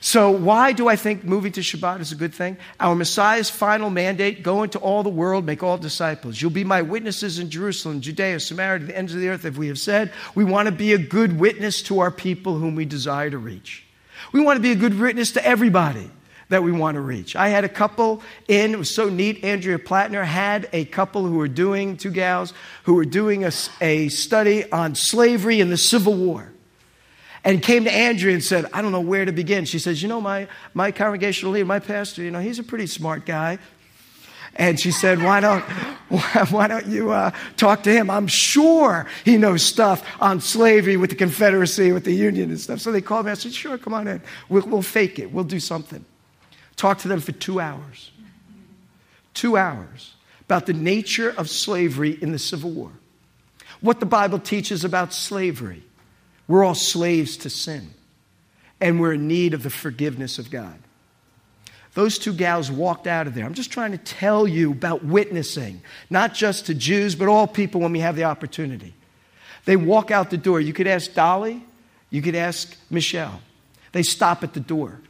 So, why do I think moving to Shabbat is a good thing? Our Messiah's final mandate go into all the world, make all disciples. You'll be my witnesses in Jerusalem, Judea, Samaria, to the ends of the earth, as we have said. We want to be a good witness to our people whom we desire to reach. We want to be a good witness to everybody that we want to reach. I had a couple in, it was so neat. Andrea Plattner had a couple who were doing, two gals, who were doing a, a study on slavery in the Civil War and came to Andrea and said, I don't know where to begin. She says, You know, my, my congregational leader, my pastor, you know, he's a pretty smart guy. And she said, Why don't, why don't you uh, talk to him? I'm sure he knows stuff on slavery with the Confederacy, with the Union and stuff. So they called me. I said, Sure, come on in. We'll, we'll fake it. We'll do something. Talk to them for two hours. Two hours about the nature of slavery in the Civil War. What the Bible teaches about slavery we're all slaves to sin, and we're in need of the forgiveness of God. Those two gals walked out of there. I'm just trying to tell you about witnessing, not just to Jews, but all people when we have the opportunity. They walk out the door. You could ask Dolly, you could ask Michelle. They stop at the door.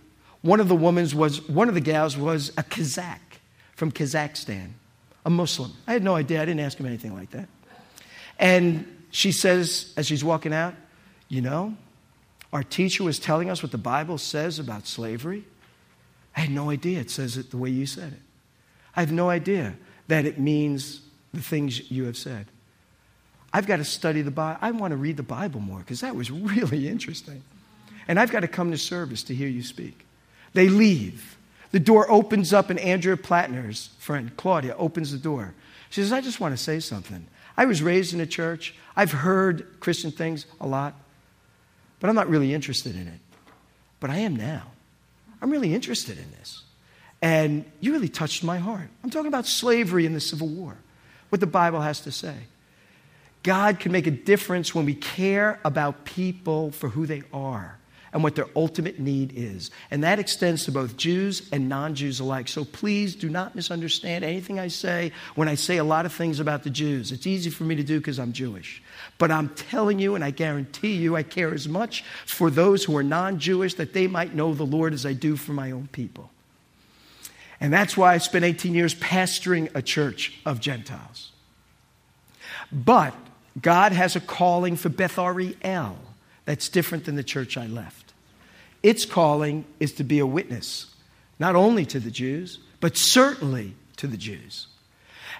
One of the women's was one of the gals was a Kazakh from Kazakhstan, a Muslim. I had no idea. I didn't ask him anything like that. And she says, as she's walking out, you know, our teacher was telling us what the Bible says about slavery. I had no idea it says it the way you said it. I have no idea that it means the things you have said. I've got to study the Bible. I want to read the Bible more because that was really interesting. And I've got to come to service to hear you speak. They leave. The door opens up, and Andrea Plattner's friend, Claudia, opens the door. She says, I just want to say something. I was raised in a church. I've heard Christian things a lot but I'm not really interested in it. But I am now. I'm really interested in this. And you really touched my heart. I'm talking about slavery in the Civil War, what the Bible has to say. God can make a difference when we care about people for who they are and what their ultimate need is. And that extends to both Jews and non Jews alike. So please do not misunderstand anything I say when I say a lot of things about the Jews. It's easy for me to do because I'm Jewish. But I'm telling you, and I guarantee you, I care as much for those who are non Jewish that they might know the Lord as I do for my own people. And that's why I spent 18 years pastoring a church of Gentiles. But God has a calling for Beth Ariel that's different than the church I left. Its calling is to be a witness, not only to the Jews, but certainly to the Jews.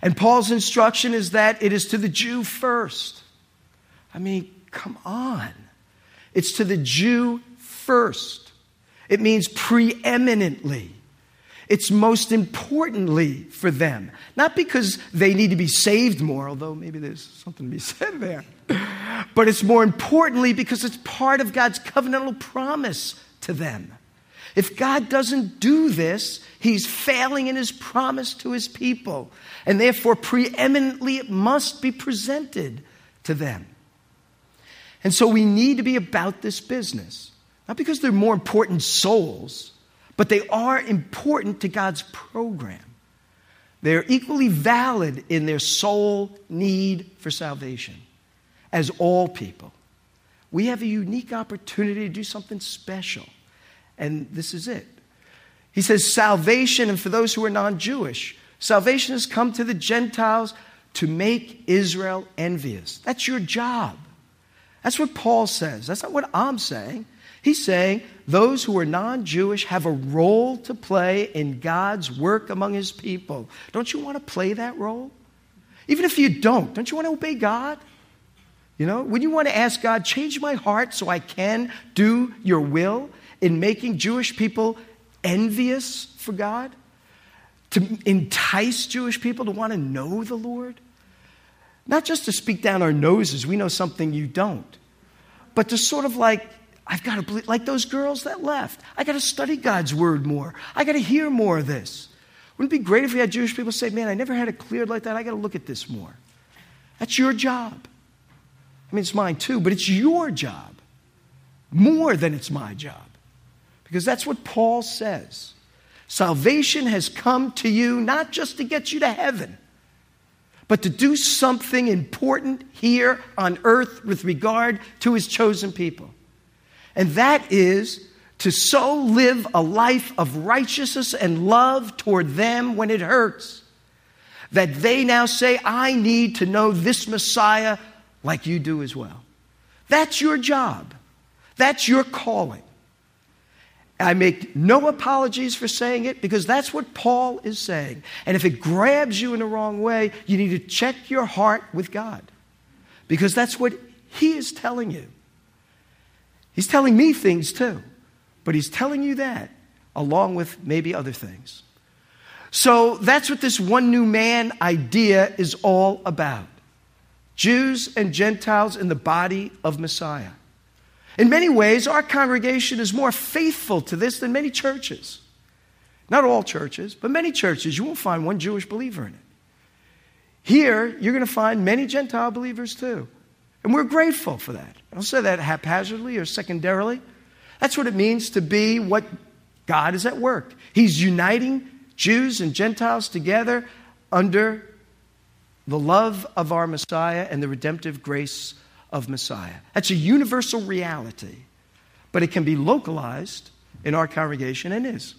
And Paul's instruction is that it is to the Jew first. I mean, come on. It's to the Jew first. It means preeminently. It's most importantly for them. Not because they need to be saved more, although maybe there's something to be said there, but it's more importantly because it's part of God's covenantal promise to them. If God doesn't do this, he's failing in his promise to his people. And therefore, preeminently, it must be presented to them. And so we need to be about this business. Not because they're more important souls, but they are important to God's program. They're equally valid in their soul need for salvation as all people we have a unique opportunity to do something special. And this is it. He says, salvation, and for those who are non Jewish, salvation has come to the Gentiles to make Israel envious. That's your job. That's what Paul says. That's not what I'm saying. He's saying those who are non Jewish have a role to play in God's work among his people. Don't you want to play that role? Even if you don't, don't you want to obey God? You know, when you want to ask God, change my heart so I can do your will in making Jewish people envious for God, to entice Jewish people to want to know the Lord, Not just to speak down our noses, we know something you don't, but to sort of like, I've got to believe, like those girls that left. I got to study God's word more. I got to hear more of this. Wouldn't it be great if we had Jewish people say, Man, I never had it cleared like that. I got to look at this more. That's your job. I mean, it's mine too, but it's your job more than it's my job. Because that's what Paul says. Salvation has come to you not just to get you to heaven, but to do something important here on earth with regard to his chosen people. And that is to so live a life of righteousness and love toward them when it hurts that they now say, I need to know this Messiah like you do as well. That's your job. That's your calling. I make no apologies for saying it because that's what Paul is saying. And if it grabs you in the wrong way, you need to check your heart with God because that's what he is telling you. He's telling me things too, but he's telling you that along with maybe other things. So that's what this one new man idea is all about Jews and Gentiles in the body of Messiah. In many ways, our congregation is more faithful to this than many churches. Not all churches, but many churches. You won't find one Jewish believer in it. Here, you're going to find many Gentile believers too. And we're grateful for that. I don't say that haphazardly or secondarily. That's what it means to be what God is at work. He's uniting Jews and Gentiles together under the love of our Messiah and the redemptive grace of Messiah. That's a universal reality, but it can be localized in our congregation and is.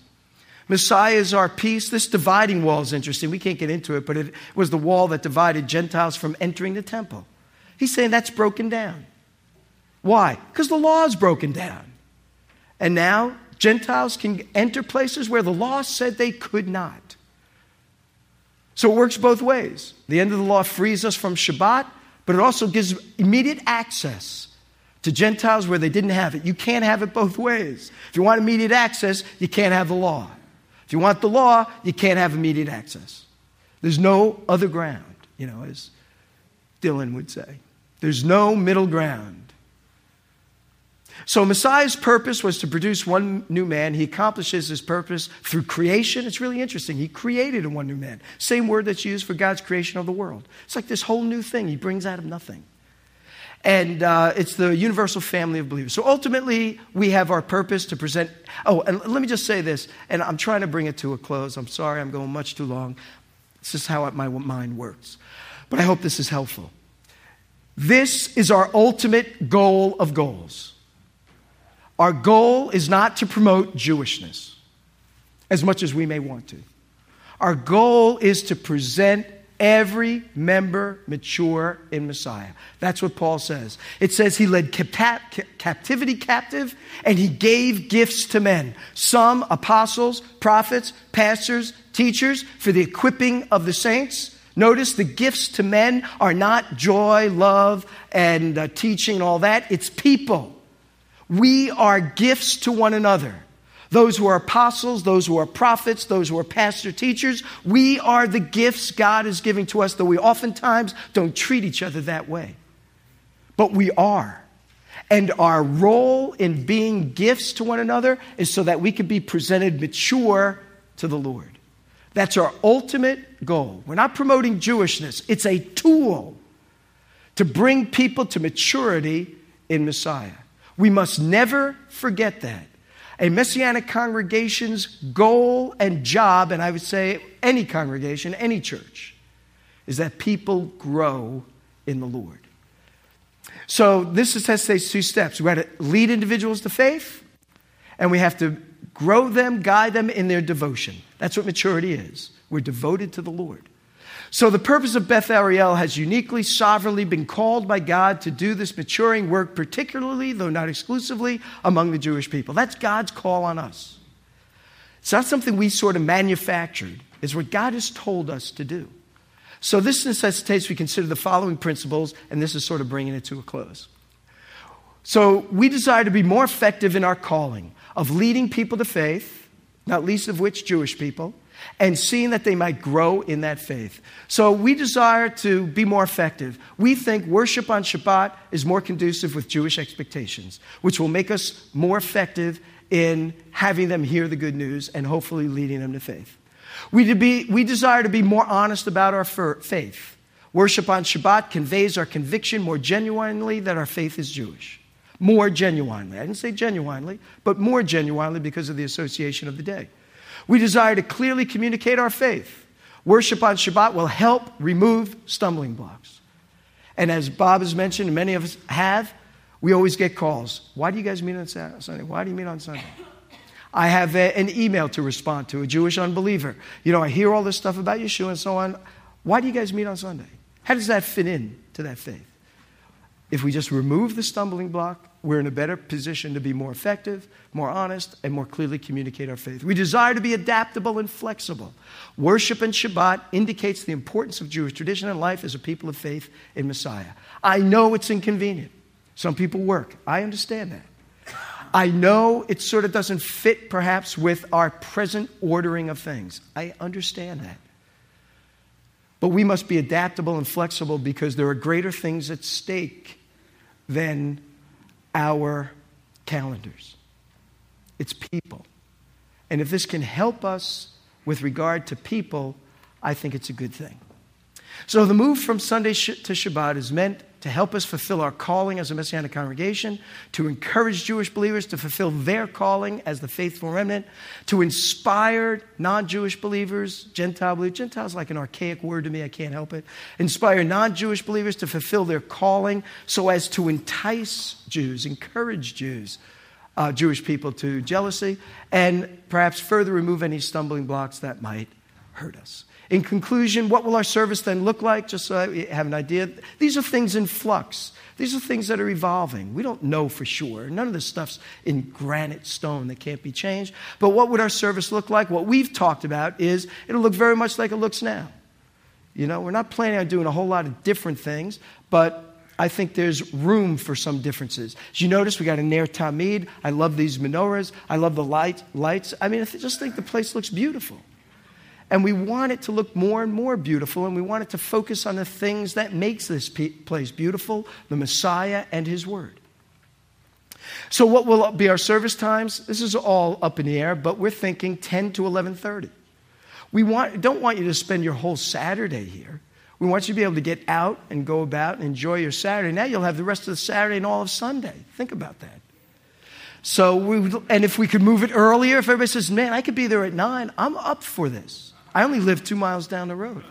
Messiah is our peace. This dividing wall is interesting. We can't get into it, but it was the wall that divided Gentiles from entering the temple. He's saying that's broken down. Why? Because the law is broken down. And now Gentiles can enter places where the law said they could not. So it works both ways. The end of the law frees us from Shabbat, but it also gives immediate access to Gentiles where they didn't have it. You can't have it both ways. If you want immediate access, you can't have the law. If you want the law, you can't have immediate access. There's no other ground, you know, as Dylan would say. There's no middle ground. So Messiah's purpose was to produce one new man. He accomplishes his purpose through creation. It's really interesting. He created a one new man. Same word that's used for God's creation of the world. It's like this whole new thing he brings out of nothing. And uh, it's the universal family of believers. So ultimately, we have our purpose to present. Oh, and let me just say this, and I'm trying to bring it to a close. I'm sorry, I'm going much too long. This is how my mind works. But I hope this is helpful. This is our ultimate goal of goals. Our goal is not to promote Jewishness as much as we may want to. Our goal is to present every member mature in Messiah. That's what Paul says. It says he led captivity captive and he gave gifts to men. Some apostles, prophets, pastors, teachers for the equipping of the saints. Notice the gifts to men are not joy, love, and uh, teaching and all that. It's people. We are gifts to one another. Those who are apostles, those who are prophets, those who are pastor teachers, we are the gifts God is giving to us, though we oftentimes don't treat each other that way. But we are. And our role in being gifts to one another is so that we can be presented mature to the Lord. That's our ultimate goal. We're not promoting Jewishness, it's a tool to bring people to maturity in Messiah. We must never forget that. A messianic congregation's goal and job, and I would say any congregation, any church, is that people grow in the Lord. So this is has two steps. We have to lead individuals to faith, and we have to grow them, guide them in their devotion. That's what maturity is. We're devoted to the Lord. So, the purpose of Beth Ariel has uniquely, sovereignly been called by God to do this maturing work, particularly, though not exclusively, among the Jewish people. That's God's call on us. It's not something we sort of manufactured, it's what God has told us to do. So, this necessitates we consider the following principles, and this is sort of bringing it to a close. So, we desire to be more effective in our calling of leading people to faith, not least of which Jewish people and seeing that they might grow in that faith. So we desire to be more effective. We think worship on Shabbat is more conducive with Jewish expectations, which will make us more effective in having them hear the good news and hopefully leading them to faith. We, to be, we desire to be more honest about our faith. Worship on Shabbat conveys our conviction more genuinely that our faith is Jewish. More genuinely. I didn't say genuinely, but more genuinely because of the association of the day. We desire to clearly communicate our faith. Worship on Shabbat will help remove stumbling blocks. And as Bob has mentioned, and many of us have, we always get calls. Why do you guys meet on Sunday? Why do you meet on Sunday? I have a, an email to respond to, a Jewish unbeliever. You know, I hear all this stuff about Yeshua and so on. Why do you guys meet on Sunday? How does that fit in to that faith? If we just remove the stumbling block, we're in a better position to be more effective, more honest, and more clearly communicate our faith. We desire to be adaptable and flexible. Worship and Shabbat indicates the importance of Jewish tradition and life as a people of faith in Messiah. I know it's inconvenient. Some people work. I understand that. I know it sort of doesn't fit perhaps with our present ordering of things. I understand that. But we must be adaptable and flexible because there are greater things at stake than our calendars. It's people. And if this can help us with regard to people, I think it's a good thing. So the move from Sunday to Shabbat is meant to help us fulfill our calling as a Messianic congregation, to encourage Jewish believers to fulfill their calling as the faithful remnant, to inspire non Jewish believers, Gentile believers. Gentile is like an archaic word to me, I can't help it. Inspire non Jewish believers to fulfill their calling so as to entice Jews, encourage Jews. Uh, Jewish people to jealousy, and perhaps further remove any stumbling blocks that might hurt us. In conclusion, what will our service then look like? Just so I have an idea. These are things in flux. These are things that are evolving. We don't know for sure. None of this stuff's in granite stone that can't be changed. But what would our service look like? What we've talked about is it'll look very much like it looks now. You know, we're not planning on doing a whole lot of different things, but I think there's room for some differences. As you notice, we got a Ner Tamid. I love these menorahs. I love the light, lights. I mean, I just think the place looks beautiful. And we want it to look more and more beautiful, and we want it to focus on the things that makes this place beautiful, the Messiah and his word. So what will be our service times? This is all up in the air, but we're thinking 10 to 11:30. We want, don't want you to spend your whole Saturday here. We want you to be able to get out and go about and enjoy your Saturday. Now you'll have the rest of the Saturday and all of Sunday. Think about that. So, we, and if we could move it earlier, if everybody says, man, I could be there at 9, I'm up for this. I only live two miles down the road.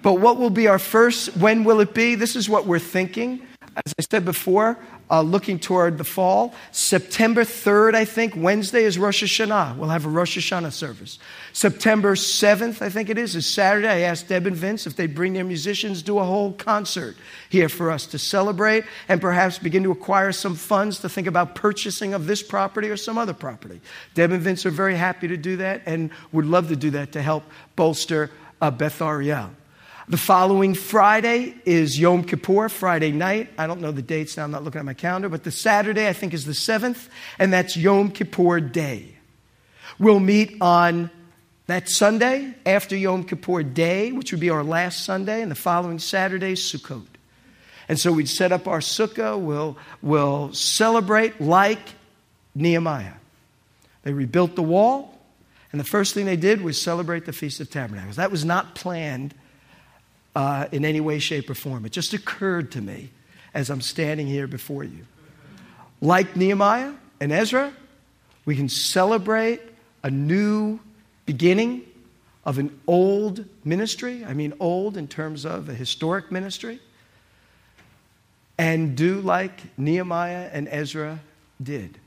But what will be our first? When will it be? This is what we're thinking. As I said before, uh, looking toward the fall. September 3rd, I think, Wednesday is Rosh Hashanah. We'll have a Rosh Hashanah service. September 7th, I think it is, is Saturday. I asked Deb and Vince if they'd bring their musicians, do a whole concert here for us to celebrate and perhaps begin to acquire some funds to think about purchasing of this property or some other property. Deb and Vince are very happy to do that and would love to do that to help bolster uh, Beth Ariel. The following Friday is Yom Kippur, Friday night. I don't know the dates now, I'm not looking at my calendar, but the Saturday I think is the 7th, and that's Yom Kippur Day. We'll meet on that Sunday after Yom Kippur Day, which would be our last Sunday, and the following Saturday, Sukkot. And so we'd set up our sukkah, we'll, we'll celebrate like Nehemiah. They rebuilt the wall, and the first thing they did was celebrate the Feast of Tabernacles. That was not planned uh, in any way, shape, or form. It just occurred to me as I'm standing here before you. Like Nehemiah and Ezra, we can celebrate a new beginning of an old ministry. I mean, old in terms of a historic ministry. And do like Nehemiah and Ezra did.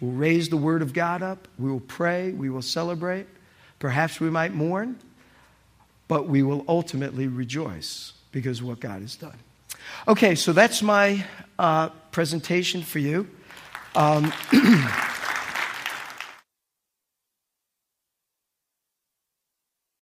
We'll raise the word of God up. We will pray. We will celebrate. Perhaps we might mourn but we will ultimately rejoice because of what God has done. Okay, so that's my uh, presentation for you. Um,